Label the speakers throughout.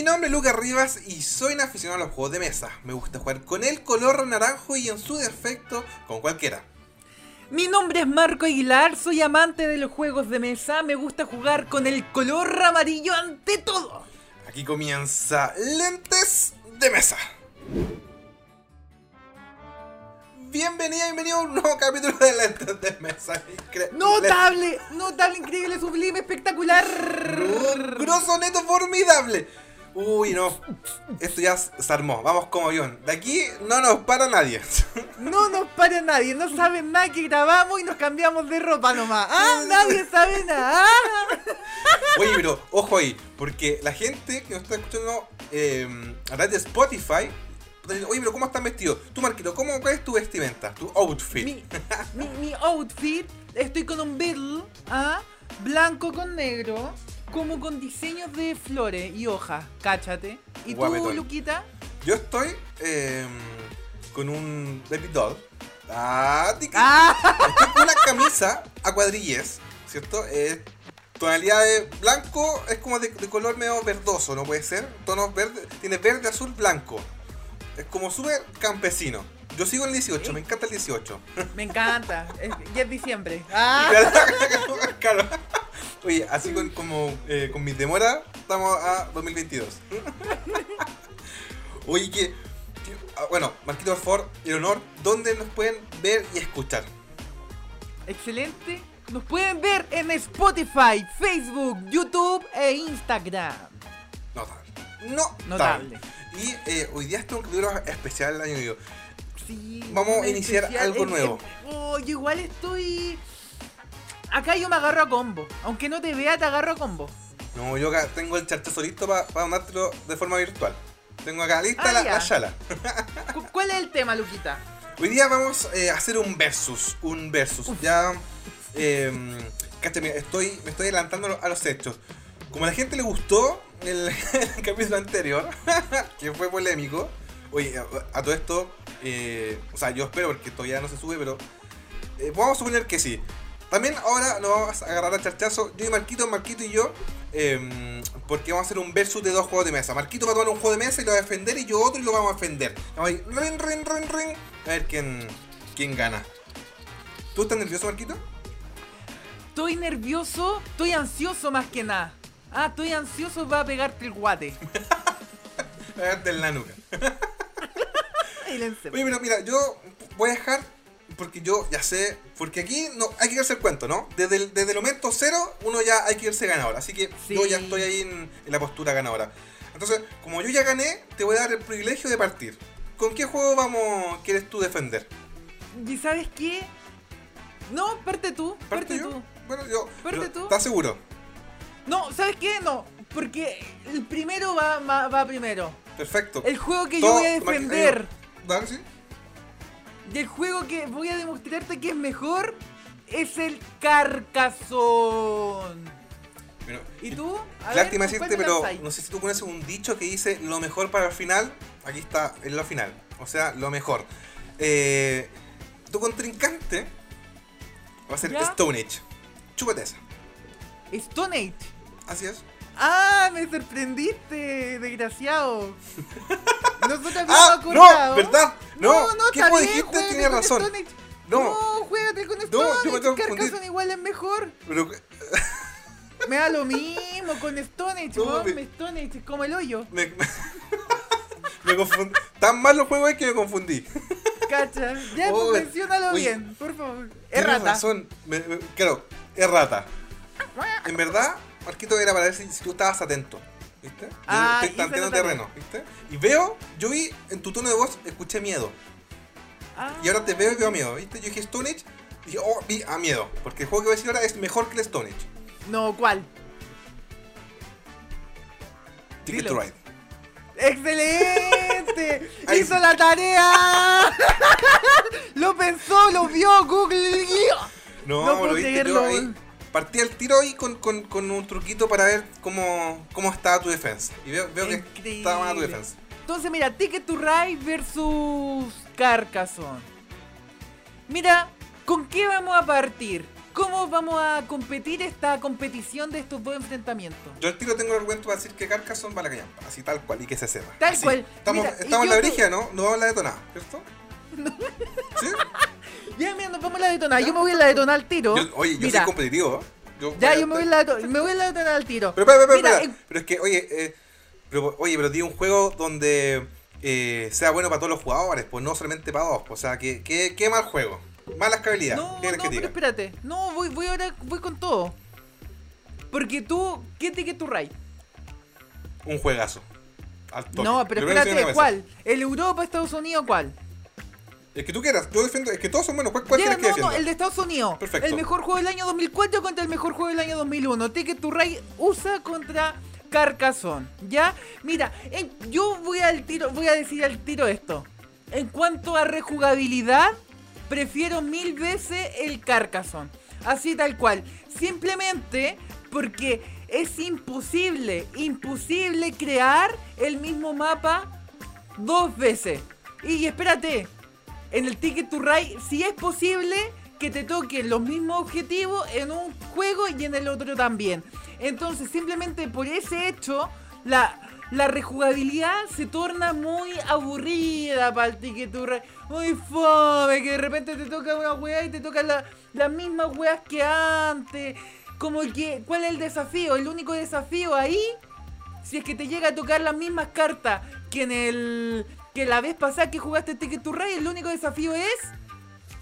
Speaker 1: Mi nombre es Lucas Rivas y soy un aficionado a los juegos de mesa. Me gusta jugar con el color naranjo y en su defecto con cualquiera.
Speaker 2: Mi nombre es Marco Aguilar, soy amante de los juegos de mesa, me gusta jugar con el color amarillo ante todo.
Speaker 1: Aquí comienza Lentes de Mesa. Bienvenida, bienvenido a un nuevo capítulo de Lentes de Mesa. Incre-
Speaker 2: Notable, notable, increíble, sublime, espectacular.
Speaker 1: Grosso, neto, formidable. Uy, no. Esto ya se armó. Vamos como avión. De aquí no nos para nadie.
Speaker 2: No nos para nadie, no saben nada que grabamos y nos cambiamos de ropa nomás. Ah, nadie sabe nada. Ah.
Speaker 1: Oye, pero ojo ahí, porque la gente que nos está escuchando eh, a través de Spotify, oye, pero ¿cómo están vestidos? Tú, Marquito, ¿cómo, ¿cuál es tu vestimenta? Tu outfit.
Speaker 2: Mi, mi, mi outfit, estoy con un beetle, ¿ah? blanco con negro, como con diseños de flores y hojas, cáchate. ¿Y tú. Luquita?
Speaker 1: Yo estoy eh, con un baby doll. Ah.
Speaker 2: ¡Ah!
Speaker 1: Estoy con una camisa a cuadrilles, ¿cierto? Eh, tonalidad de blanco es como de, de color medio verdoso, ¿no puede ser? Tonos verde, tiene verde, azul, blanco. Es como súper campesino. Yo sigo el 18, me encanta el 18.
Speaker 2: Me encanta, es, ya es diciembre. ¡Ah!
Speaker 1: claro. Oye, así con, como, eh, con mis demoras, estamos a 2022. Oye, que, que- ah, bueno, Marquito, por favor, el honor, ¿dónde nos pueden ver y escuchar?
Speaker 2: Excelente. Nos pueden ver en Spotify, Facebook, YouTube e Instagram.
Speaker 1: Notable. No,
Speaker 2: Notable.
Speaker 1: Y eh, hoy día está un capítulo especial del año nuevo.
Speaker 2: Sí,
Speaker 1: Vamos a iniciar algo nuevo.
Speaker 2: oh, yo igual estoy. Acá yo me agarro a combo. Aunque no te vea, te agarro a combo.
Speaker 1: No, yo acá tengo el charchazo listo para mandártelo de forma virtual. Tengo acá lista
Speaker 2: Ah,
Speaker 1: la, la chala.
Speaker 2: Cu- ¿Cuál es el tema, Luquita?
Speaker 1: Hoy día vamos eh, a hacer un versus. Un versus. Ya. Eh, estoy, me estoy adelantando a los hechos. Como a la gente le gustó el, el capítulo anterior, que fue polémico. Oye, a, a todo esto, eh, o sea, yo espero porque todavía no se sube, pero eh, vamos a suponer que sí. También ahora nos vamos a agarrar a charchazo, yo y Marquito, Marquito y yo, eh, porque vamos a hacer un versus de dos juegos de mesa. Marquito va a tomar un juego de mesa y lo va a defender y yo otro y lo vamos a defender. Vamos a ir rin, rin, rin, rin, a ver quién, quién gana. ¿Tú estás nervioso, Marquito?
Speaker 2: Estoy nervioso, estoy ansioso más que nada. Ah, estoy ansioso para pegarte el guate.
Speaker 1: A ver, en la nuca. Oye, pero mira, yo voy a dejar, porque yo ya sé, porque aquí no hay que irse el cuento, ¿no? Desde el, desde el momento cero, uno ya hay que irse ganador. Así que yo ya estoy ahí en, en la postura ganadora. Entonces, como yo ya gané, te voy a dar el privilegio de partir. ¿Con qué juego vamos, quieres tú defender?
Speaker 2: ¿Y sabes qué? No, parte tú, parte
Speaker 1: yo?
Speaker 2: tú.
Speaker 1: Bueno, yo.
Speaker 2: Parte tú.
Speaker 1: ¿Estás seguro?
Speaker 2: No, ¿sabes qué? No, porque el primero va, va, va primero.
Speaker 1: Perfecto.
Speaker 2: El juego que yo voy a defender
Speaker 1: Dale, sí.
Speaker 2: Y el juego que voy a demostrarte que es mejor es el.
Speaker 1: Bueno,
Speaker 2: ¿Y tú? A
Speaker 1: Lástima
Speaker 2: ver, ¿con
Speaker 1: decirte, pero no sé si tú conoces un dicho que dice lo mejor para el final. Aquí está, en lo final. O sea, lo mejor. Eh, tu contrincante va a ser
Speaker 2: ¿Ya?
Speaker 1: Stone Age. Chúpate esa.
Speaker 2: Stone Age.
Speaker 1: Así es.
Speaker 2: ¡Ah! Me sorprendiste, desgraciado. Nosotros
Speaker 1: ¡Ah! ¡No! ¿Verdad? No,
Speaker 2: no, no
Speaker 1: ¿qué
Speaker 2: bien,
Speaker 1: dijiste?
Speaker 2: con
Speaker 1: razón.
Speaker 2: Stone.
Speaker 1: No.
Speaker 2: No, juégate con
Speaker 1: No,
Speaker 2: Stone
Speaker 1: yo me tengo.
Speaker 2: Carcassonne igual es mejor.
Speaker 1: Pero
Speaker 2: Me da lo mismo con Stone Age,
Speaker 1: No, me-
Speaker 2: Stone Age es como el hoyo.
Speaker 1: me, me confundí. Tan mal los juegos es que me confundí.
Speaker 2: Cacha. Ya,
Speaker 1: Oh,
Speaker 2: pues menciónalo
Speaker 1: oye,
Speaker 2: bien, por favor. Es rata.
Speaker 1: razón. Me- me- claro, es rata. En verdad, Marquito era para ver si, si tú estabas atento. ¿Viste?
Speaker 2: Ah,
Speaker 1: estoy tanteando terreno, ¿viste? Y veo, yo vi en tu tono de voz, escuché miedo.
Speaker 2: Ah.
Speaker 1: Y ahora te veo y veo miedo, ¿viste? Yo dije Stone Age y dije, oh, vi a miedo. Porque el juego que voy a decir ahora es mejor que el Stone Age.
Speaker 2: No, ¿cuál?
Speaker 1: Ticket
Speaker 2: Dilo.
Speaker 1: to Ride.
Speaker 2: ¡Excelente! ¡Hizo la tarea! lo pensó, lo vio, Google.
Speaker 1: No,
Speaker 2: No puedo
Speaker 1: lo viste, yo ahí. Partí al tiro ahí con, con, con un truquito para ver cómo, cómo estaba tu defensa. Y veo, veo que estaba mal tu defensa.
Speaker 2: Entonces, mira, Ticket to Ride versus Carcassonne. Mira, ¿con qué vamos a partir? ¿Cómo vamos a competir esta competición de estos dos enfrentamientos?
Speaker 1: Yo al tiro tengo el argumento para decir que Carcassonne va a la callampa, así tal cual, y que se sepa.
Speaker 2: Tal
Speaker 1: Así.
Speaker 2: cual.
Speaker 1: Estamos,
Speaker 2: Mira, y
Speaker 1: estamos en la brigia, ¿no? No vamos a la detonada, ¿cierto? ¿Sí?
Speaker 2: Ya, mira, nos vamos a la detonada. Yo me voy a la detonada al tiro.
Speaker 1: Yo- oye, yo
Speaker 2: Mira,
Speaker 1: soy competitivo. Yo
Speaker 2: Ya, yo me voy a la, me voy a la detonada al tiro.
Speaker 1: Pero, espera, espera,
Speaker 2: Mira, en-
Speaker 1: Pero es que, oye, eh, pero, oye, pero di un juego donde eh, sea bueno para todos los jugadores, pues no solamente para dos. O sea, que, que, que mal juego. Mala escabilidad.
Speaker 2: No,
Speaker 1: ¿Qué quieres
Speaker 2: no,
Speaker 1: que
Speaker 2: pero espérate. No, voy, voy ahora, voy con todo. Porque tú, ¿qué ticket tu Ray?
Speaker 1: Un juegazo. Al toque.
Speaker 2: No, pero
Speaker 1: que
Speaker 2: espérate, ¿cuál? ¿El Europa, Estados Unidos, cuál?
Speaker 1: El que tú quieras. Yo defiendo. Es que todos son buenos. ¿Cuál, cuál quieres que
Speaker 2: no, no,
Speaker 1: defienda?
Speaker 2: el de Estados Unidos.
Speaker 1: Perfecto.
Speaker 2: El mejor juego del año 2004 contra el mejor juego del año 2001. Ticket to Ride USA contra Carcassonne. ¿Ya? Mira, en- yo voy al tiro, voy a decir al tiro esto. En cuanto a rejugabilidad, prefiero mil veces el Carcassonne. Así tal cual. Simplemente porque es imposible, imposible crear el mismo mapa dos veces. Y espérate, en el Ticket to Ride sí es posible que te toquen los mismos objetivos en un juego y en el otro también. Entonces, simplemente por ese hecho, la, la rejugabilidad se torna muy aburrida para el Ticket to Ride. Muy fome, que de repente te toca una weá y te tocan la- las mismas weas que antes. Como que, ¿cuál es el desafío? El único desafío ahí si es que te llega a tocar las mismas cartas que en el que la vez pasada que jugaste Ticket to Ride, el único desafío es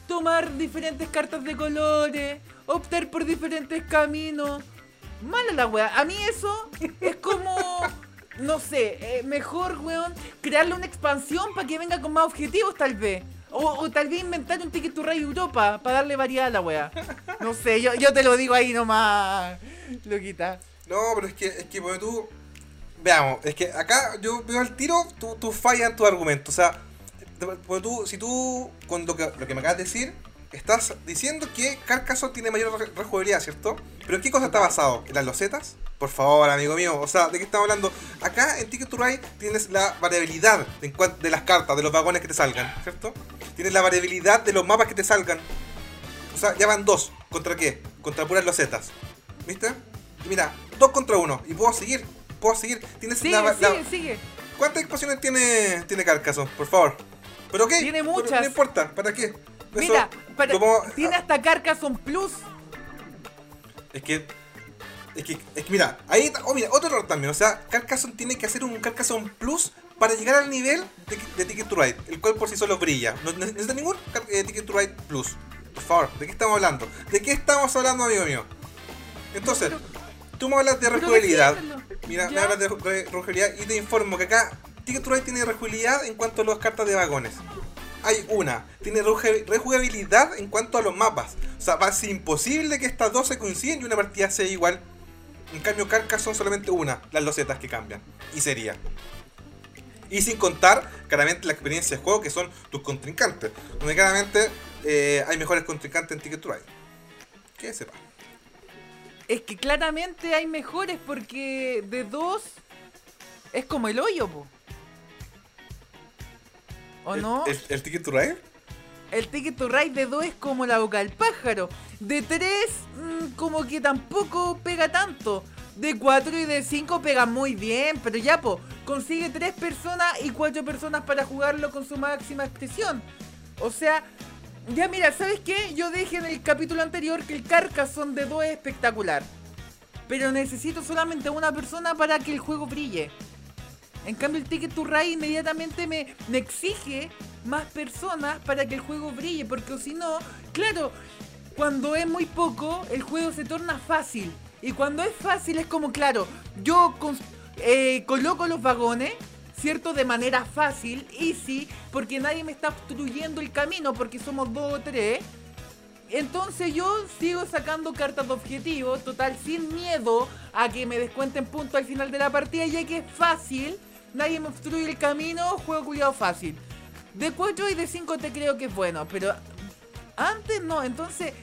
Speaker 2: tomar diferentes cartas de colores, optar por diferentes caminos. Mala la wea. A mí eso es como no sé, eh, mejor weón crearle una expansión para que venga con más objetivos tal vez. O, o tal vez inventar un Ticket to Ride Europa para darle variedad a la wea. No sé, yo, yo te lo digo ahí nomás, Loquita.
Speaker 1: No, pero es que, es que porque tú. Veamos, es que acá yo veo al tiro, tú, tú fallas en tu argumento. O sea, tú, si tú, con lo que, lo que me acabas de decir, estás diciendo que Carcassonne tiene mayor re- rejugabilidad, ¿cierto? Pero ¿en qué cosa está basado? ¿En las losetas? Por favor, amigo mío. O sea, ¿de qué estamos hablando? Acá en Ticket to Ride tienes la variabilidad de, las cartas, de los vagones que te salgan, ¿cierto? Tienes la variabilidad de los mapas que te salgan. O sea, ya van dos. ¿Contra qué? Contra puras losetas. ¿Viste? Mira, dos contra uno. Y puedo seguir. Puedo seguir. Tienes
Speaker 2: Sigue,
Speaker 1: la-
Speaker 2: sigue, sigue.
Speaker 1: ¿Cuántas expansiones tiene, tiene Carcassonne? Por favor. ¿Pero qué?
Speaker 2: Tiene
Speaker 1: Pero
Speaker 2: muchas.
Speaker 1: No importa. ¿Para qué? Eso
Speaker 2: Mira, para- tiene hasta Carcassonne Plus.
Speaker 1: Es que. Es que, es que mira, ahí está- oh, mira, otro error también. O sea, Carcassonne tiene que hacer un Carcassonne Plus para llegar al nivel de, de Ticket to Ride, el cual por sí solo brilla. No ne- necesita ningún eh, Ticket to Ride Plus. Por favor, ¿de qué estamos hablando? ¿De qué estamos hablando, amigo mío? Entonces, tú me hablas de rejugabilidad. Mira, me
Speaker 2: ¿Ya?
Speaker 1: hablas de re- rejugabilidad y te informo que acá Ticket to Ride tiene rejugabilidad en cuanto a las cartas de vagones. Hay una, tiene rejuga- rejugabilidad en cuanto a los mapas. O sea, va a ser imposible que estas dos se coinciden y una partida sea igual. En cambio, Carcassonne solamente una, las losetas que cambian. Y sería. Y sin contar, claramente, la experiencia de juego que son tus contrincantes. Donde claramente eh, hay mejores contrincantes en Ticket to Ride. Que sepa.
Speaker 2: Es que claramente hay mejores porque de dos es como el hoyo, po. ¿O
Speaker 1: ¿El-
Speaker 2: no?
Speaker 1: ¿El, el Ticket to Ride?
Speaker 2: El Ticket to Ride de 2 es como la boca del pájaro. De 3, como que tampoco pega tanto. De 4 y de 5 pega muy bien, pero ya, po, consigue 3 personas y 4 personas para jugarlo con su máxima expresión. O sea, ya mira, ¿sabes qué? Yo dije en el capítulo anterior que el Carcassonne de 2 es espectacular. Pero necesito solamente una persona para que el juego brille. En cambio, el Ticket to Ride inmediatamente me, me exige más personas para que el juego brille, porque si no, claro, cuando es muy poco, el juego se torna fácil. Y cuando es fácil es como, claro, yo eh, coloco los vagones, ¿cierto? De manera fácil, easy, porque nadie me está obstruyendo el camino, porque somos dos o tres. Entonces yo sigo sacando cartas de objetivo, total, sin miedo a que me descuenten puntos al final de la partida, ya que es fácil, nadie me obstruye el camino, juego cuidado fácil. De 4 y de 5 te creo que es bueno, pero antes no, entonces,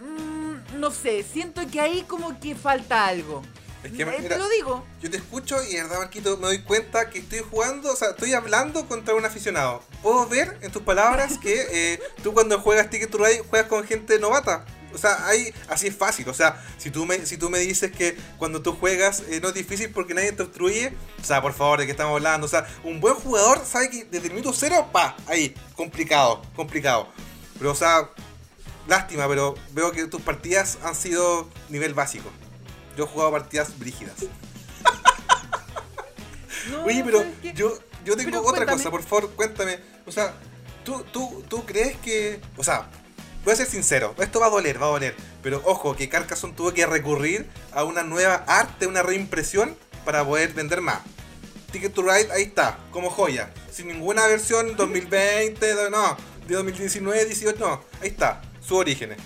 Speaker 2: mm, no sé, siento que ahí como que falta algo.
Speaker 1: Es que, mira,
Speaker 2: te lo digo.
Speaker 1: Yo te escucho y de verdad, Marquito, me doy cuenta que estoy jugando, o sea, estoy hablando contra un aficionado. Puedo ver en tus palabras que eh, tú cuando juegas Ticket to Ride juegas con gente novata. O sea, hay, así es fácil. O sea, si tú me, si tú me dices que cuando tú juegas eh, no es difícil porque nadie te obstruye, o sea, por favor, ¿de qué estamos hablando? O sea, un buen jugador sabe que desde el minuto cero, pa, ahí, complicado, complicado. Pero, o sea, lástima, pero veo que tus partidas han sido nivel básico. Yo he jugado partidas brígidas.
Speaker 2: No,
Speaker 1: Oye, pero yo, yo tengo
Speaker 2: Pero
Speaker 1: otra
Speaker 2: cuéntame.
Speaker 1: cosa, por favor, cuéntame. O sea, ¿tú, tú, tú crees que. O sea, voy a ser sincero, esto va a doler, va a doler. Pero ojo, que Carcassonne tuvo que recurrir a una nueva arte, una reimpresión para poder vender más. Ticket to Ride, ahí está, como joya. Sin ninguna versión 2020, de- no, de 2019, 18, no. Ahí está, sus orígenes.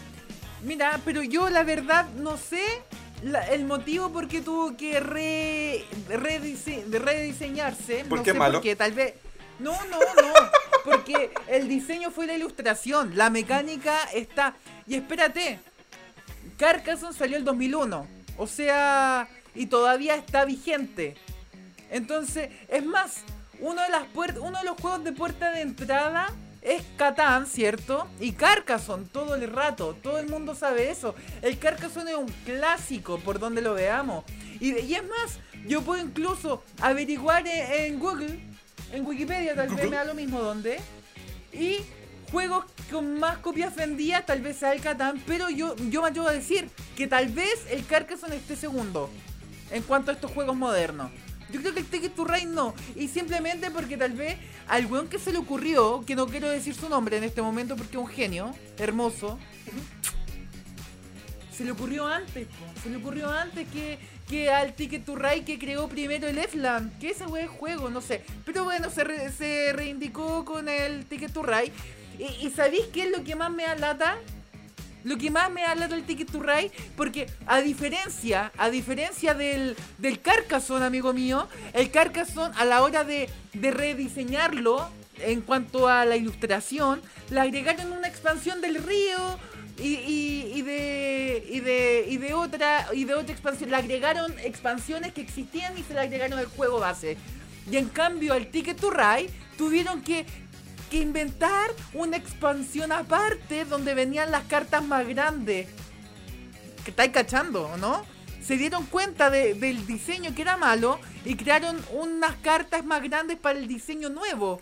Speaker 2: Mira, pero yo la verdad no sé la- el motivo por qué tuvo que re, redise- rediseñarse.
Speaker 1: ¿Por
Speaker 2: no
Speaker 1: qué
Speaker 2: sé
Speaker 1: malo?
Speaker 2: por qué, tal vez. No, no, no. Porque el diseño fue la ilustración. La mecánica está. Y espérate. Carcassonne salió el 2001. O sea. Y todavía está vigente. Entonces, es más, uno de, las uno de los juegos de puerta de entrada es Catán, ¿cierto? Y Carcassonne todo el rato, todo el mundo sabe eso. El Carcassonne es un clásico por donde lo veamos. Y, y es más, yo puedo incluso averiguar en, en Google, en Wikipedia tal vez me da lo mismo donde. Y juegos con más copias vendidas tal vez sea el Catán, pero yo, yo me atrevo a decir que tal vez el Carcassonne esté segundo en cuanto a estos juegos modernos. Yo creo que el Ticket to Ride no. Y simplemente porque tal vez al weón que se le ocurrió, que no quiero decir su nombre en este momento porque es un genio, hermoso. Se le ocurrió antes, se le ocurrió antes que, que al Ticket to Ride que creó primero el Efland. Que ese weón es juego, no sé. Pero bueno, se, re- se reindicó con el Ticket to Ride. ¿Y, y sabéis qué es lo que más me da lata? Lo que más me habla del Ticket to Ride, porque a diferencia, a diferencia del, del Carcassonne, amigo mío, el Carcassonne a la hora de, de rediseñarlo, en cuanto a la ilustración, le agregaron una expansión del río y, y- y de, y, de, y de otra y de otra expansión. Le agregaron expansiones que existían y se le agregaron al juego base. Y en cambio al Ticket to Ride tuvieron que que inventar una expansión aparte donde venían las cartas más grandes. Que estáis cachando, ¿o no? Se dieron cuenta de- del diseño que era malo y crearon unas cartas más grandes para el diseño nuevo.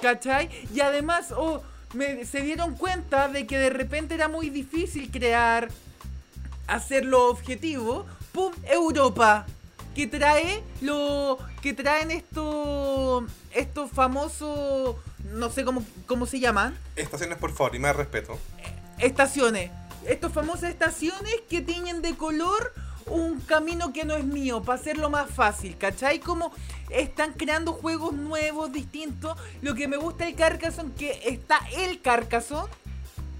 Speaker 2: ¿Cachai? Y además, oh, se dieron cuenta de que de repente era muy difícil crear, hacerlo objetivo. ¡Pum! Europa. Que trae lo. que traen estos. estos famosos. No sé cómo, cómo se llaman.
Speaker 1: Estaciones, por favor, y más respeto.
Speaker 2: Estaciones. Estas famosas estaciones que tienen de color un camino que no es mío, para hacerlo más fácil, ¿cachai? Como están creando juegos nuevos, distintos. Lo que me gusta del Carcassonne, que está el Carcassonne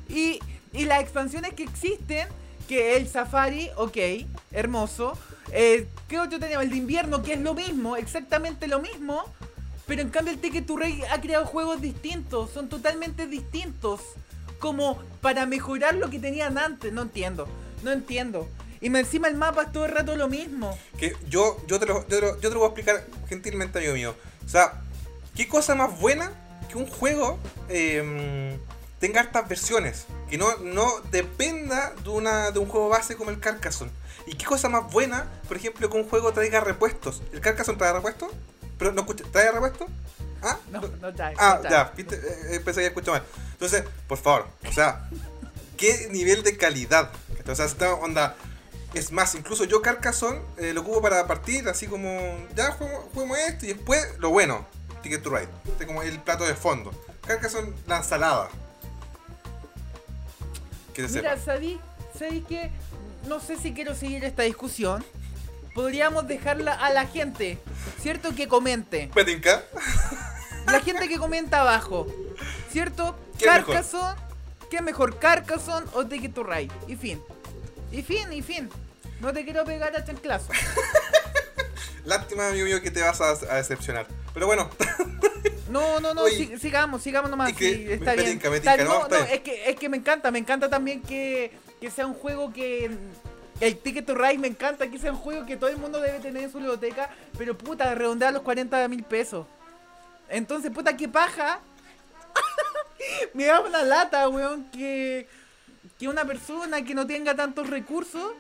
Speaker 2: y, y las expansiones que existen, que el Safari, ok, hermoso. Eh, ¿Qué otro tenemos? El de invierno, que es lo mismo, exactamente lo mismo. Pero en cambio el Ticket to Ride ha creado juegos distintos, son totalmente distintos. Como para mejorar lo que tenían antes, no entiendo, no entiendo. Y encima el mapa es todo el rato lo mismo.
Speaker 1: Que yo, yo, te lo, yo, te lo, voy a explicar gentilmente, amigo mío. O sea, ¿qué cosa más buena que un juego eh, tenga hartas versiones? Que no, no dependa de, una, de un juego base como el Carcassonne. ¿Y qué cosa más buena, por ejemplo, que un juego traiga repuestos? ¿El Carcassonne trae repuestos? ¿Pero no escuché, trae repuestos? ¿Ah?
Speaker 2: No, no trae,
Speaker 1: Ah,
Speaker 2: no trae.
Speaker 1: ya, viste, Eh, eh, pensé que escuché mal. Entonces, por favor, o sea, ¿qué nivel de calidad? O sea, esta onda. Es más, incluso yo Carcassonne eh, lo ocupo para partir, así como, ya juguemos, esto y después lo bueno, Ticket to Ride. Este como el plato de fondo. Carcassonne, la ensalada.
Speaker 2: Mira. ¿sabí, sabí que no sé si quiero seguir esta discusión? Podríamos dejarla a la gente, ¿cierto? Que comente.
Speaker 1: Petinca.
Speaker 2: La gente que comenta abajo, ¿cierto?
Speaker 1: ¿Qué?
Speaker 2: Carcassonne, ¿qué mejor? ¿Carcassonne o Ticket to Ride? Y fin. Y fin, y fin. No te quiero pegar a chanclazo.
Speaker 1: Lástima, amigo mío, que te vas a, a decepcionar. Pero bueno,
Speaker 2: No, no, no,
Speaker 1: Oye,
Speaker 2: sigamos, sigamos nomás.
Speaker 1: es que
Speaker 2: sí, está
Speaker 1: me
Speaker 2: bien.
Speaker 1: me tinca, no,
Speaker 2: no, es que, es que me encanta, me encanta también que, que sea un juego que. El Ticket to Ride me encanta que sea un juego que todo el mundo debe tener en su biblioteca, pero puta, redondea los 40 mil pesos. Entonces, puta, qué paja. me da una lata, weón, que. que una persona que no tenga tantos recursos,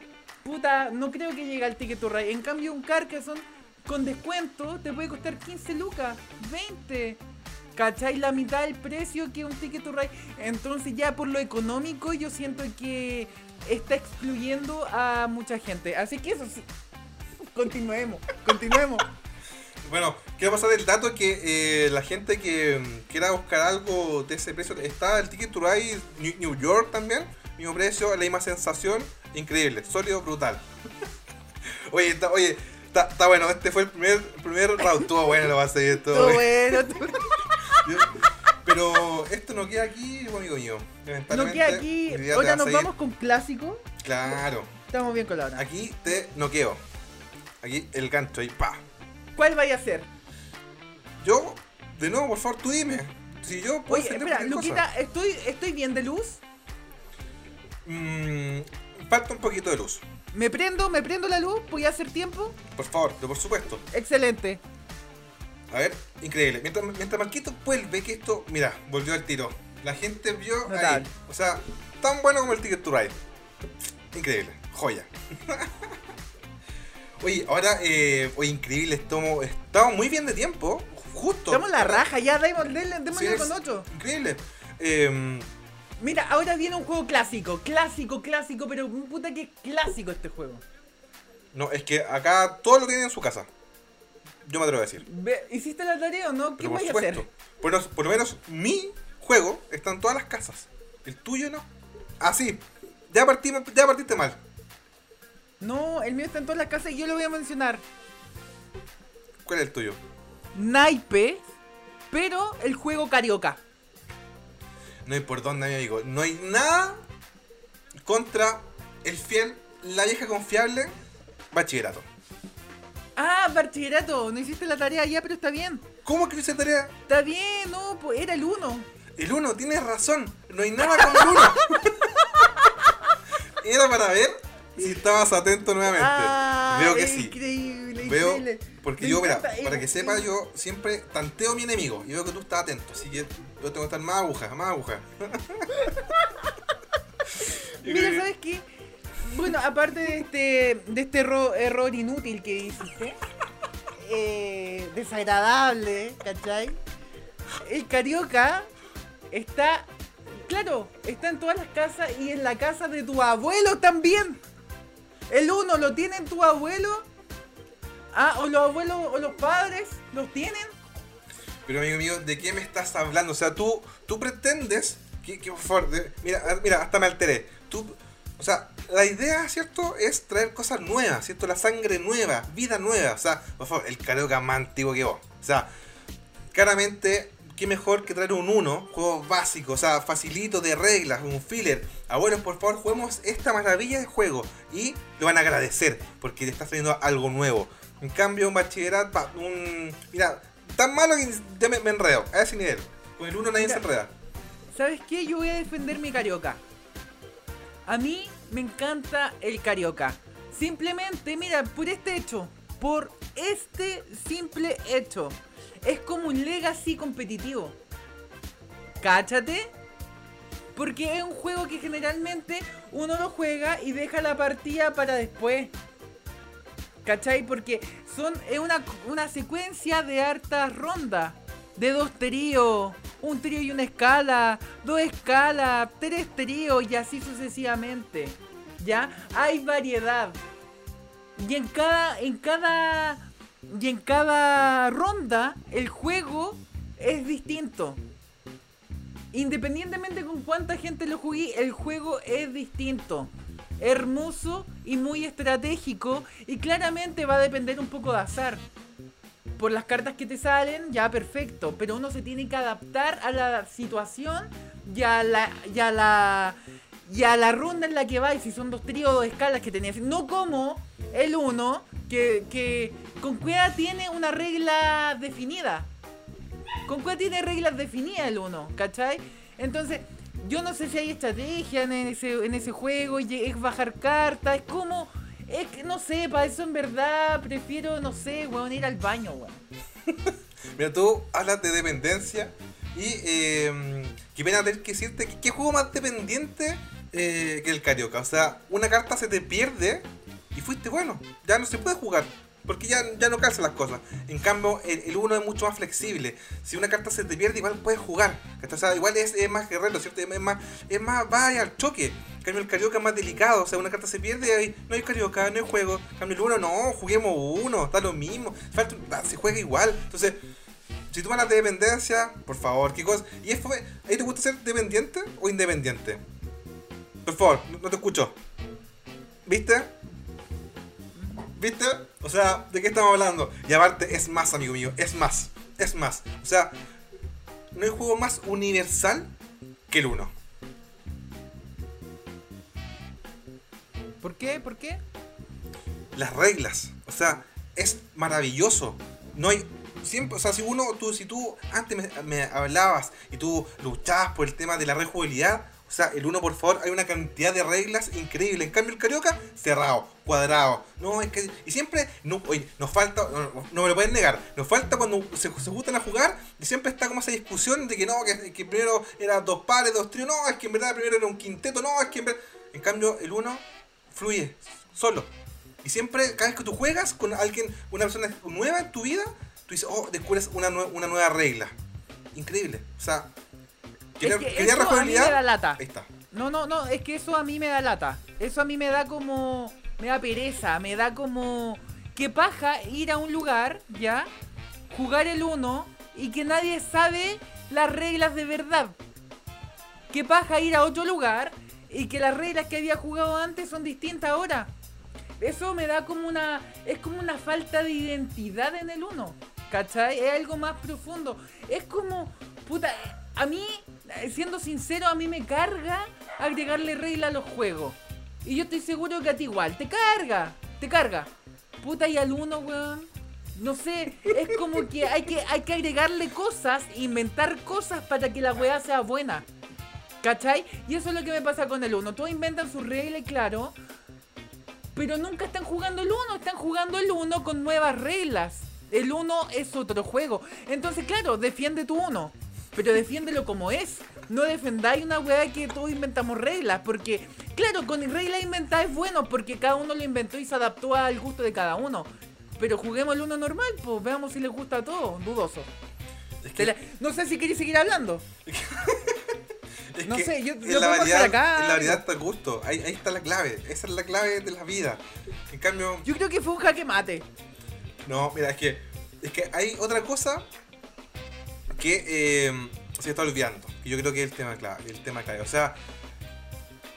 Speaker 2: puta, no creo que llegue al Ticket to Ride. En cambio, un Carcassonne con descuento te puede costar 15 lucas, 20. ¿Cachai? La mitad del precio que un Ticket to Ride. Entonces ya por lo económico yo siento que está excluyendo a mucha gente. Así que eso sí. Continuemos, continuemos.
Speaker 1: Bueno, quiero pasar el dato que eh, la gente que mm, quiera buscar algo de ese precio, está el Ticket to Ride New, York también, mismo precio, la misma sensación, increíble, sólido, brutal. oye, está, oye, está, bueno, este fue el primer, primer round, estuvo bueno, lo va a seguir todo.
Speaker 2: Bueno,
Speaker 1: Pero esto no queda aquí, amigo mío.
Speaker 2: no queda aquí. Ahora nos vamos con clásico.
Speaker 1: Claro,
Speaker 2: Estamos bien con la hora.
Speaker 1: aquí te noqueo. Aquí el gancho y pa.
Speaker 2: ¿Cuál vaya a ser?
Speaker 1: Yo, de nuevo, por favor, tú dime. Si yo puedo
Speaker 2: Oye, espera,
Speaker 1: cosa.
Speaker 2: Luquita, ¿estoy, ¿estoy bien de luz?
Speaker 1: Mm, falta un poquito de luz.
Speaker 2: ¿Me prendo? ¿Me prendo la luz? ¿Voy a hacer tiempo?
Speaker 1: Por favor, por supuesto.
Speaker 2: Excelente.
Speaker 1: A ver, increíble. Mientras, mientras Marquito vuelve, que esto, mira, volvió al tiro. La gente vio ahí. O sea, tan bueno como el Ticket to Ride. Increíble, joya. oye, ahora, eh, oye, increíble, estamos, estamos muy bien de tiempo. Justo.
Speaker 2: Estamos en la raja, ya, démosle, démosle
Speaker 1: Sí,
Speaker 2: con 8.
Speaker 1: Increíble. Eh,
Speaker 2: Mira, ahora viene un juego clásico, clásico, clásico, pero puta que clásico este juego.
Speaker 1: no, es que acá todo lo tienen en su casa. Yo me atrevo a decir.
Speaker 2: ¿Hiciste la tarea o no? ¿Qué voy a hacer?
Speaker 1: Por, lo- por lo menos mi juego está en todas las casas. El tuyo no. Ah, sí. Ya partimos, ya partiste mal.
Speaker 2: No, el mío está en todas las casas y yo lo voy a mencionar.
Speaker 1: ¿Cuál es el tuyo?
Speaker 2: Naipes, pero el juego carioca.
Speaker 1: No hay por dónde, mi amigo. No hay nada contra el fiel, la vieja confiable, bachillerato.
Speaker 2: Ah, bachillerato, no hiciste la tarea ya, pero está bien.
Speaker 1: ¿Cómo que no hice tarea?
Speaker 2: Está bien, no, pues era el 1.
Speaker 1: El 1, tienes razón. No hay nada con el 1. Era para ver si estabas atento nuevamente.
Speaker 2: Ah,
Speaker 1: Veo que sí.
Speaker 2: Increíble,
Speaker 1: Veo,
Speaker 2: increíble.
Speaker 1: porque
Speaker 2: Me
Speaker 1: yo, mira, para que sepa, yo siempre tanteo a mi enemigo y veo que tú estás atento, así que yo tengo que estar más agujas, más agujas.
Speaker 2: Mira, ¿sabes qué? Bueno, aparte de este, de este erro- error inútil que hiciste, eh, desagradable, ¿cachai? El carioca está, claro, está en todas las casas y en la casa de tu abuelo también. El uno lo tiene tu abuelo. Ah, o los abuelos o los padres los tienen.
Speaker 1: Pero amigo mío, ¿de qué me estás hablando? O sea, tú, tú pretendes que, que, mira, mira, hasta me alteré. Tú, o sea, la idea, ¿cierto? Es traer cosas nuevas, ¿cierto? La sangre nueva, vida nueva. O sea, por favor, el carioca más antiguo que vos. O sea, claramente, qué mejor que traer un 1, juego básico, o sea, facilito de reglas, un filler. Abuelos, por favor, juguemos esta maravilla de juego. Y lo van a agradecer, porque te está saliendo algo nuevo. En cambio, un bachillerato, un... Mira, tan malo que ya me, me enredo, a ese nivel. Con el 1 nadie
Speaker 2: Mira.
Speaker 1: se enreda.
Speaker 2: ¿Sabes qué? Yo voy a defender mi carioca. A mí me encanta el carioca. Simplemente, mira, por este hecho, por este simple hecho, es como un legacy competitivo. Cáchate. Porque es un juego que generalmente uno lo juega y deja la partida para después. ¿Cachai? Porque son, es una, una secuencia de hartas rondas. De dos tríos, un trío y una escala, dos escalas, tres tríos y así sucesivamente. ¿Ya? Hay variedad. Y en cada. En cada. Y en cada ronda el juego es distinto. Independientemente con cuánta gente lo jugué, el juego es distinto. Hermoso y muy estratégico. Y claramente va a depender un poco de azar. Por las cartas que te salen, ya perfecto. Pero uno se tiene que adaptar a la situación y a la. Y a la y a la ronda en la que va, y si son dos tríos dos escalas que tenías. No como el uno, que, que con Cueva tiene una regla definida. Con Cueva tiene reglas definidas el uno, ¿cachai? Entonces, yo no sé si hay estrategia en ese, en ese juego, es bajar cartas, es como. Es que no sé, para eso en verdad prefiero, no sé, weón, ir al baño, weón.
Speaker 1: Mira, tú hablas de dependencia y eh, qué pena tener que decirte que qué juego más dependiente eh, que el Carioca. O sea, una carta se te pierde y fuiste bueno. Ya no se puede jugar. Porque ya, ya no calzan las cosas. En cambio, el 1 es mucho más flexible. Si una carta se te pierde, igual puedes jugar. O sea, igual es, más guerrero, ¿cierto? Es más, es más, vaya al choque. Cambio, el carioca es más delicado. O sea, una carta se pierde y no hay carioca, no hay juego. Cambio, el 1 no, juguemos uno, está lo mismo. Falta, se juega igual. Entonces, si tú hablas de dependencia, por favor, ¿qué cosa? ¿Y es, ahí te gusta ser dependiente o independiente? Por favor, no te escucho. ¿Viste? ¿Viste? O sea, ¿de qué estamos hablando? Y aparte, es más, amigo mío, es más, es más. O sea, no hay juego más universal que el 1.
Speaker 2: ¿Por qué? ¿Por qué?
Speaker 1: Las reglas. O sea, es maravilloso. No hay. Siempre, o sea, si uno, tú, si tú antes me, me hablabas y tú luchabas por el tema de la rejugabilidad, o sea, el 1 por favor, hay una cantidad de reglas increíble. En cambio, el Carioca, cerrado, cuadrado. No, es que. Y siempre, no, oye, nos falta, no, me lo pueden negar, nos falta cuando se, se gustan a jugar, y siempre está como esa discusión de que no, que, primero era dos pares, dos tríos, no, es que en verdad primero era un quinteto, no, es que en verdad. En cambio, el 1 fluye, solo. Y siempre, cada vez que tú juegas con alguien, una persona nueva en tu vida, tú dices, oh, descubres una, una nueva regla. Increíble. O sea,
Speaker 2: es que eso a mí me da lata. Ahí está. No, no, no, es que eso a mí me da lata. Eso a mí me da como. Me da pereza, me da como. Que paja ir a un lugar, ¿ya? Jugar el 1 y que nadie sabe las reglas de verdad. Que paja ir a otro lugar y que las reglas que había jugado antes son distintas ahora. Eso me da como una. Es como una falta de identidad en el 1. ¿Cachai? Es algo más profundo. Es como. Puta. A mí siendo sincero, a mí me carga agregarle regla a los juegos. Y yo estoy seguro que a ti igual. Te carga, te carga. Puta, y al uno, weón. No sé, es como que hay que, hay que agregarle cosas, inventar cosas para que la weá sea buena. ¿Cachai? Y eso es lo que me pasa con el uno. Todos inventan su regla, claro. Pero nunca están jugando el uno, están jugando el uno con nuevas reglas. El uno es otro juego. Entonces, claro, defiende tu uno pero defiéndelo como es. No defendáis una weá que todos inventamos reglas, porque, claro, con reglas inventadas es bueno, porque cada uno lo inventó y se adaptó al gusto de cada uno. Pero juguemos el uno normal, pues veamos si les gusta a todos, dudoso. No sé si queréis seguir hablando.
Speaker 1: no sé, yo, yo la variedad, acá. En la variedad está el gusto. Ahí, ahí, está la clave. Esa es la clave de la vida. En cambio.
Speaker 2: Yo creo que fue un jaque mate.
Speaker 1: No, mira, es que. Es que hay otra cosa que eh, se está olvidando. Y yo creo que es el tema clave. El tema clave. O sea,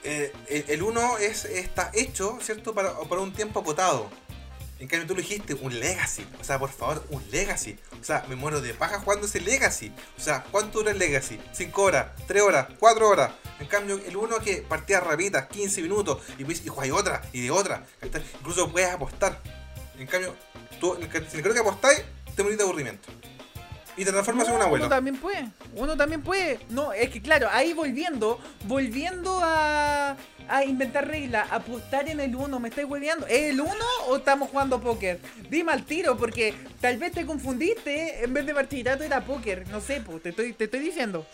Speaker 1: eh, el 1 es, está hecho, ¿cierto? Para, para un tiempo acotado. En cambio tú lo dijiste, un legacy. O sea, por favor, un legacy. O sea, me muero de paja jugando ese legacy. O sea, ¿cuánto dura el legacy? ¿5 horas? ¿3 horas? ¿4 horas? En cambio, el 1 que partía rapitas, 15 minutos, y, pues, y jugáis otra, y de otra. Incluso puedes apostar. En cambio, tú, creo que apostáis, te morís de aburrimiento y te transformas en un abuelo.
Speaker 2: Uno también puede, uno también puede. No, es que claro, ahí volviendo, volviendo a, a inventar reglas, apostar en el 1, me estáis hueveando. ¿Es el 1 o estamos jugando póker? Dime al tiro, porque tal vez te confundiste, en vez de bachillerato era póker. No sé, pues, te estoy, te estoy diciendo.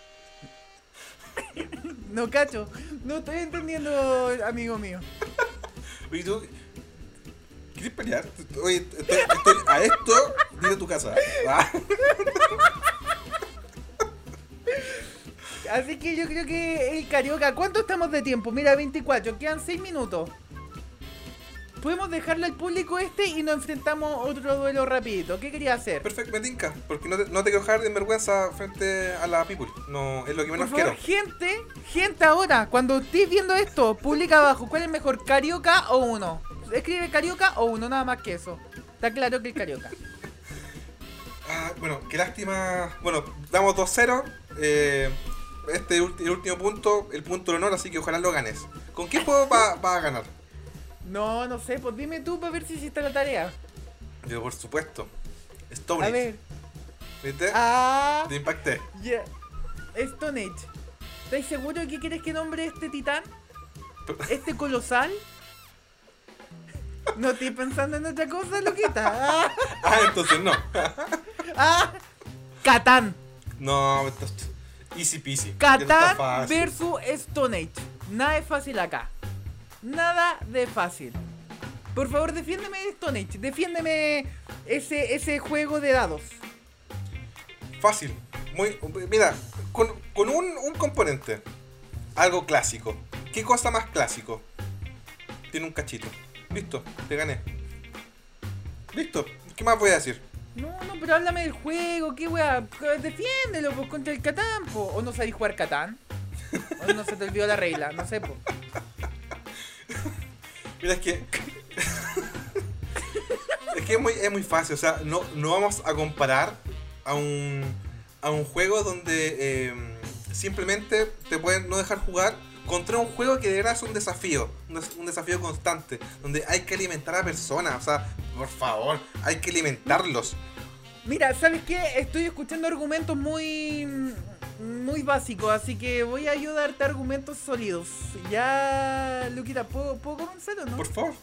Speaker 2: no cacho, no estoy entendiendo, amigo mío.
Speaker 1: Oye, tú, ¿Quieres pelear? Oye, estoy, estoy a esto, dile tu casa. Ah.
Speaker 2: Así que yo creo que el Carioca. ¿Cuánto estamos de tiempo? Mira, 24. Quedan 6 minutos. Podemos dejarle al público este y nos enfrentamos a otro duelo rapidito. ¿Qué quería hacer?
Speaker 1: Perfecto, me tinca. Porque no te, no te quiero dejar de vergüenza frente a la people. No, es lo que menos Por favor,
Speaker 2: quiero. Gente, gente ahora, cuando estés viendo esto, publica abajo cuál es mejor, Carioca o uno. Escribe Carioca o uno, nada más que eso. Está claro que es Carioca.
Speaker 1: Ah, bueno, qué lástima. Bueno, damos 2-0. Eh, este es el último punto, el punto de honor, así que ojalá lo ganes. ¿Con qué juego vas va a ganar?
Speaker 2: No, no sé, pues dime tú para ver si hiciste la tarea.
Speaker 1: Yo, por supuesto. Stone Age.
Speaker 2: A ver.
Speaker 1: ¿Viste?
Speaker 2: Ah.
Speaker 1: Te impacté.
Speaker 2: Yeah. Stone Age. ¿Estás seguro de que quieres que nombre este titán? ¿Este colosal? No estoy pensando en otra cosa, loquita.
Speaker 1: ah, entonces no.
Speaker 2: ah, Catán.
Speaker 1: No, easy peasy.
Speaker 2: Catán versus Stone Age. nada es fácil acá. Nada de fácil. Por favor, defiéndeme de Stone Age. Defiéndeme ese, ese juego de dados.
Speaker 1: Fácil. Muy, mira, con, con un, un componente. Algo clásico. ¿Qué cosa más clásico? Tiene un cachito. Listo, te gané. Listo. ¿Qué más voy a decir?
Speaker 2: No, no, pero háblame del juego, qué wea. Defiéndelo, pues, contra el Catán, po. ¿O no sabéis jugar Catán? ¿O no se te olvidó la regla? No sé, po.
Speaker 1: Mira, es que. es que es muy, es muy fácil. O sea, no, no vamos a comparar a un, a un juego donde eh, simplemente te pueden no dejar jugar contra un juego que de verdad es un desafío, un, des- un desafío constante, donde hay que alimentar a personas, o sea, por favor, hay que alimentarlos.
Speaker 2: Mira, ¿sabes qué? Estoy escuchando argumentos muy. muy básicos, así que voy a ayudarte a argumentos sólidos. Ya, Luquita, ¿puedo, ¿puedo comenzar o no?
Speaker 1: Por favor.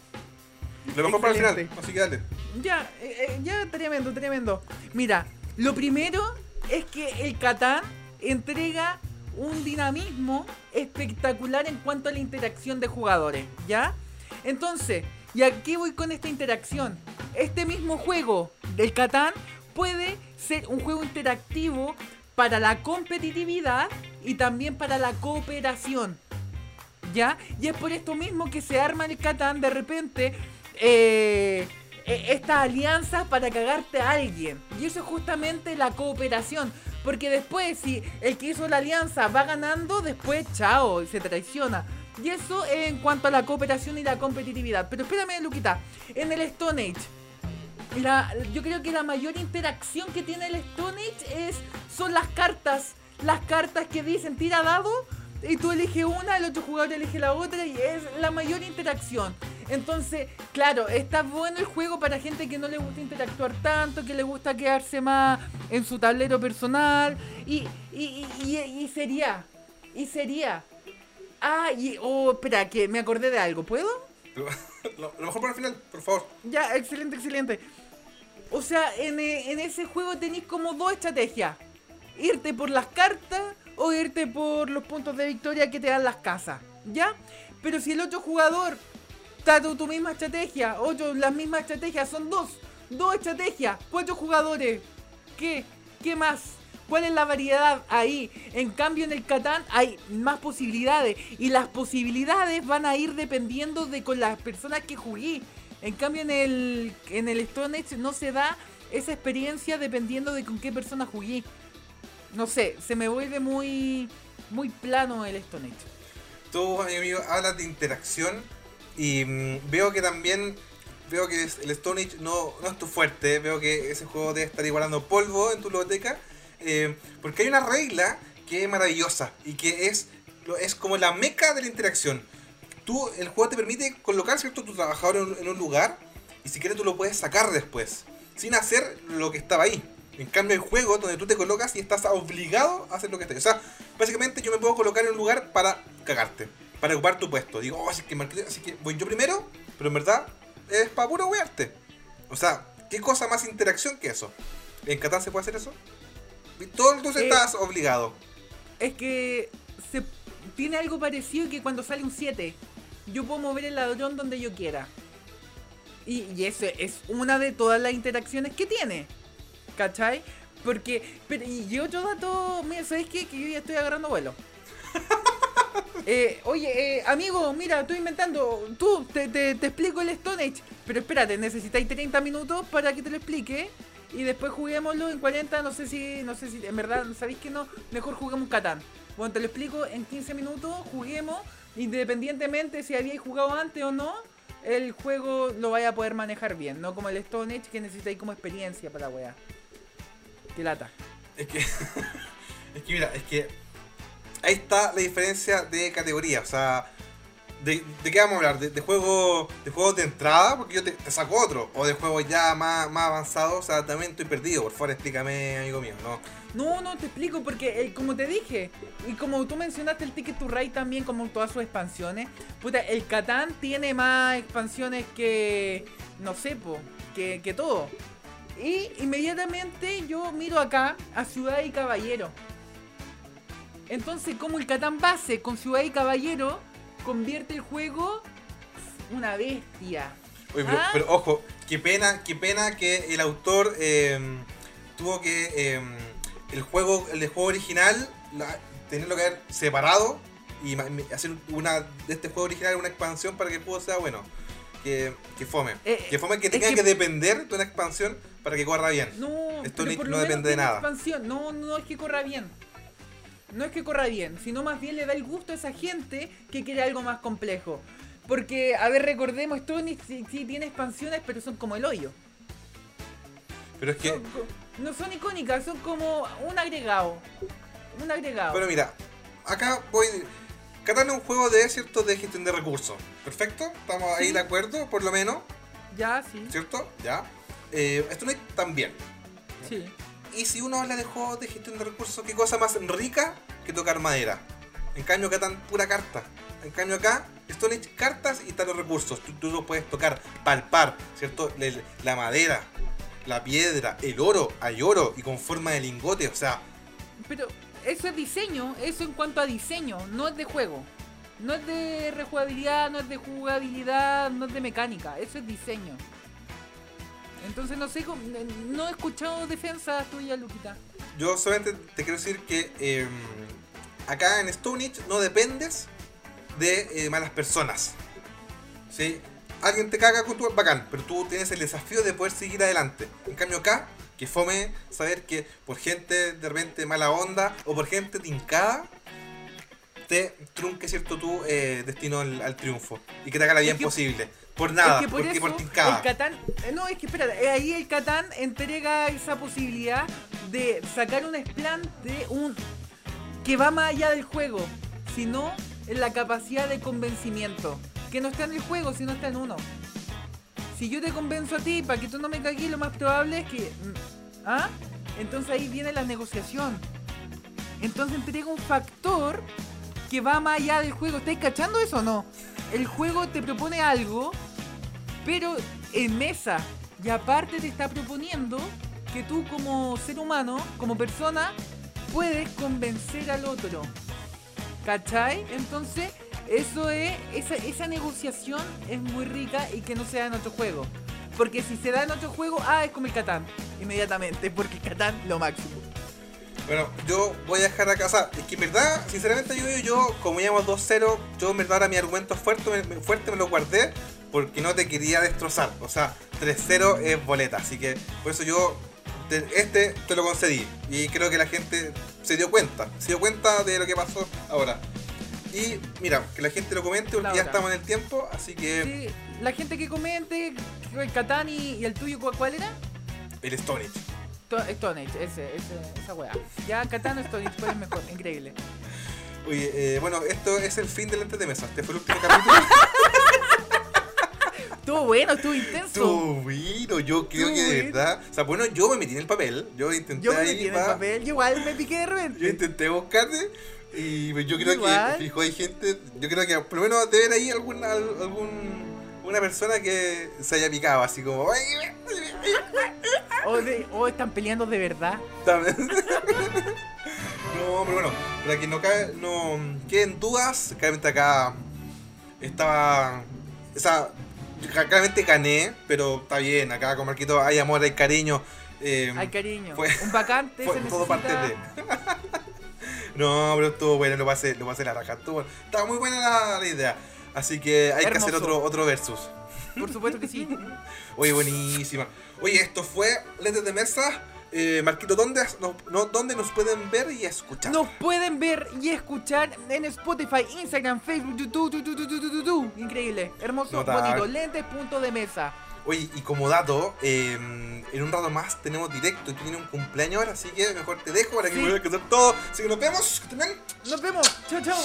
Speaker 1: Lo mejor para el final, así que dale.
Speaker 2: Ya, eh, eh, ya, tremendo, tremendo. Mira, lo primero es que el Catán entrega un dinamismo espectacular en cuanto a la interacción de jugadores, ¿ya? Entonces, ¿y a qué voy con esta interacción? Este mismo juego del Catán puede ser un juego interactivo para la competitividad y también para la cooperación. ¿Ya? Y es por esto mismo que se arma el Catán de repente eh, eh, estas alianzas para cagarte a alguien. Y eso es justamente la cooperación. Porque después, si el que hizo la alianza va ganando, después, chao, se traiciona. Y eso en cuanto a la cooperación y la competitividad. Pero espérame, Luquita. En el Stone Age, la- yo creo que la mayor interacción que tiene el Stone Age es, son las cartas. Las cartas que dicen tira dado y tú eliges una, el otro jugador elige la otra y es la mayor interacción. Entonces, claro, está bueno el juego para gente que no le gusta interactuar tanto, que le gusta quedarse más en su tablero personal y, y, y, y- sería, y sería. Ah, y, oh, espera, que me acordé de algo, ¿puedo?
Speaker 1: Lo, lo- lo mejor para el final, por favor.
Speaker 2: Ya, excelente, excelente. O sea, en, eh, en ese juego tenéis como dos estrategias. Irte por las cartas o irte por los puntos de victoria que te dan las casas. ¿Ya? Pero si el otro jugador está tu, misma estrategia, otro las mismas estrategias, son dos. Dos estrategias, cuatro jugadores. ¿Qué? ¿Qué más? ¿Cuál es la variedad ahí? En cambio en el Catán hay más posibilidades y las posibilidades van a ir dependiendo de con las personas que jugué. En cambio en el en el Stone Age no se da esa experiencia dependiendo de con qué persona jugué. No sé, se me vuelve muy muy plano el Stone Age.
Speaker 1: Tú, mi amigo, hablas de interacción y mm, veo que también veo que el Stone Age no, no es tu fuerte. Veo que ese juego debe estar igualando polvo en tu biblioteca. eh, porque hay una regla que es maravillosa y que es, es como la meca de la interacción. Tú, el juego te permite colocar cierto tu trabajador en, en un lugar y si quieres tú lo puedes sacar después, sin hacer lo que estaba ahí. En cambio, el juego donde tú te colocas y estás obligado a hacer lo que estés. O sea, básicamente yo me puedo colocar en un lugar para cagarte, para ocupar tu puesto. Digo, oh, así que, marqué- así que voy yo primero, pero en verdad es para puro wearte. O sea, ¿qué cosa más interacción que eso? ¿En Catán se puede hacer eso? Todo entonces
Speaker 2: Eh,
Speaker 1: estás obligado.
Speaker 2: Es que se tiene algo parecido que cuando sale un 7, yo puedo mover el ladrón donde yo quiera. Y, y eso es una de todas las interacciones que tiene. ¿Cachai? Porque, pero, y y otro dato, mira, ¿sabes qué? Que yo ya estoy agarrando vuelo. Eh, oye, eh, amigo, mira, estoy inventando. Tú, te, explico el Stone Age. Pero espérate, necesitáis 30 minutos para que te lo explique. Y después juguémoslo en 40. No sé si, no sé si, en verdad, ¿sabéis que no? Mejor juguemos Catán. Bueno, te lo explico en 15 minutos. Juguemos. Independientemente si habíais jugado antes o no. El juego lo vaya a poder manejar bien. No como el Stone Age que necesitáis como experiencia para la weá. Qué lata.
Speaker 1: Es que, es que mira, es que ahí está la diferencia de categoría. O sea, ¿de, qué vamos a hablar? ¿De, de juego, de juegos de entrada? Porque yo te, saco otro. ¿O de juegos ya más, más avanzados? O sea, también estoy perdido. Por favor, explícame, amigo mío. ¿no?
Speaker 2: No, no te explico porque como te dije, y como tú mencionaste el Ticket to Ride también como todas sus expansiones, puta, el Catán tiene más expansiones que no sé, po, que, que todo. Y inmediatamente yo miro acá a Ciudad y Caballero. Entonces, como el Catán base con Ciudad y Caballero convierte el juego una bestia.
Speaker 1: Oye, pero,
Speaker 2: ¿Ah?
Speaker 1: pero ojo, qué pena, qué pena que el autor eh, tuvo que eh, el juego, el de juego original, la- tenerlo que haber separado y hacer una de este juego original una expansión para que el juego sea bueno. Que, que fome.
Speaker 2: Eh,
Speaker 1: que fome que tenga
Speaker 2: que-
Speaker 1: que... depender de una expansión para que corra bien.
Speaker 2: No,
Speaker 1: Esto no
Speaker 2: menos
Speaker 1: depende de nada.
Speaker 2: expansión. No, no es que corra bien. No es que corra bien, sino más bien le da el gusto a esa gente que quiere algo más complejo. Porque, a ver, recordemos, esto ni sí, sí tiene expansiones, pero son como el hoyo.
Speaker 1: Pero es que,
Speaker 2: Son no son icónicas, son como un agregado. Un agregado.
Speaker 1: bueno, mira, acá voy. Catán es un juego de cierto de gestión de recursos. Perfecto, estamos ahí
Speaker 2: Sí.
Speaker 1: de acuerdo, por lo menos,
Speaker 2: Ya, sí.
Speaker 1: ¿cierto? Ya. Eh, tan bien.
Speaker 2: Sí.
Speaker 1: Y si uno habla de juegos de gestión de recursos, qué cosa más rica que tocar madera. En cambio, acá tan pura carta. En cambio, acá, Stone Age, cartas y están los recursos. Tú, tú lo puedes tocar, palpar, ¿cierto? La madera, la piedra, el oro, hay oro y con forma de lingote. O sea,
Speaker 2: Pero eso es diseño, eso en cuanto a diseño, no es de juego. No es de rejugabilidad, no es de jugabilidad, no es de mecánica, eso es diseño. Entonces no sé, no he escuchado defensas tuyas, Luquita.
Speaker 1: yo solamente te quiero decir que eh, acá en Stone Age no dependes de eh, malas personas. ¿Sí? Alguien te caga con tu bacán, pero tú tienes el desafío de poder seguir adelante. En cambio acá, que fome saber que por gente de repente mala onda o por gente tincada, te trunque cierto tu eh, destino al, al triunfo y que te haga la bien
Speaker 2: que-
Speaker 1: posible. Por nada,
Speaker 2: es que por
Speaker 1: porque
Speaker 2: eso el Catán, eh, no, es que espera, eh, ahí el Catán entrega esa posibilidad de sacar un de un que va más allá del juego, sino en la capacidad de convencimiento, que no está en el juego, sino está en uno. Si yo te convenzo a ti para que tú no me cagues, lo más probable es que mm, ¿ah? Entonces ahí viene la negociación. Entonces entrega un factor que va más allá del juego. ¿Estáis cachando eso o no? El juego te propone algo, pero en mesa. Y aparte te está proponiendo que tú como ser humano, como persona, puedes convencer al otro. ¿Cachai? Entonces, eso es. Esa, negociación es muy rica y que no se da en otro juego. Porque si se da en otro juego, ah, es como el Catán. Inmediatamente, porque el Catán lo máximo.
Speaker 1: Bueno, yo voy a dejar acá, o sea, es que en verdad, sinceramente yo, yo como íbamos 2-0, yo en verdad ahora mi argumento fuerte me, fuerte me lo guardé porque no te quería destrozar. O sea, 3-0 es boleta, así que por eso yo te- este te lo concedí. Y creo que la gente se dio cuenta, se dio cuenta de lo que pasó ahora. Y mira, que la gente lo comente porque ya estamos en el tiempo, así que
Speaker 2: Sí, la gente que comente, el Catán y, el tuyo, ¿cuál, era?
Speaker 1: el Stone Age.
Speaker 2: To- Stone Age, ese, ese, esa weá. Ya Catán o Stone Age, ¿cuál es mejor? Increíble.
Speaker 1: Oye, eh, bueno, esto es el fin del ente de mesa. Este fue el último capítulo.
Speaker 2: Estuvo bueno, estuvo intenso.
Speaker 1: Estuvo bueno, yo creo que de verdad. O sea, bueno, yo me metí en el papel. Yo intenté
Speaker 2: Yo me
Speaker 1: ahí.
Speaker 2: metí en el papel, yo igual me piqué de
Speaker 1: Yo
Speaker 2: repente.
Speaker 1: intenté buscarte. Y pues, yo creo
Speaker 2: Igual.
Speaker 1: que, fijo, hay gente. Yo creo que por lo menos debe haber ahí alguna, algún, una persona que se haya picado, así como. "Ay,
Speaker 2: O, de- o están peleando de verdad.
Speaker 1: no, pero bueno, para que no, cae, no queden dudas, claramente acá estaba. O sea, claramente gané, pero está bien. Acá con Marquito hay amor, hay cariño. eh,
Speaker 2: Ay, cariño.
Speaker 1: fue-
Speaker 2: Un vacante
Speaker 1: Fue
Speaker 2: se
Speaker 1: todo parte
Speaker 2: necesita.
Speaker 1: de. no, pero estuvo bueno, lo pasé, lo pasé la raja. Estuvo, estaba muy buena la, la idea. Así que hay que hacer
Speaker 2: Hermoso.
Speaker 1: otro, otro versus.
Speaker 2: Por supuesto que sí.
Speaker 1: Oye, buenísima. Oye, esto fue Lentes de Mesa. Eh, Marquito, ¿dónde nos, no- ¿dónde nos pueden ver y escuchar?
Speaker 2: Nos pueden ver y escuchar en Spotify, Instagram, Facebook, YouTube, tu, tu, tu. Increíble, hermoso,
Speaker 1: Notable.
Speaker 2: bonito. Lentes, punto de mesa.
Speaker 1: Oye, y como dato, eh, en un rato más tenemos directo y tú tienes un cumpleaños ahora, así que mejor te dejo para que
Speaker 2: Sí.
Speaker 1: puedas todo. Así que nos vemos.
Speaker 2: Nos vemos. Chao, chao.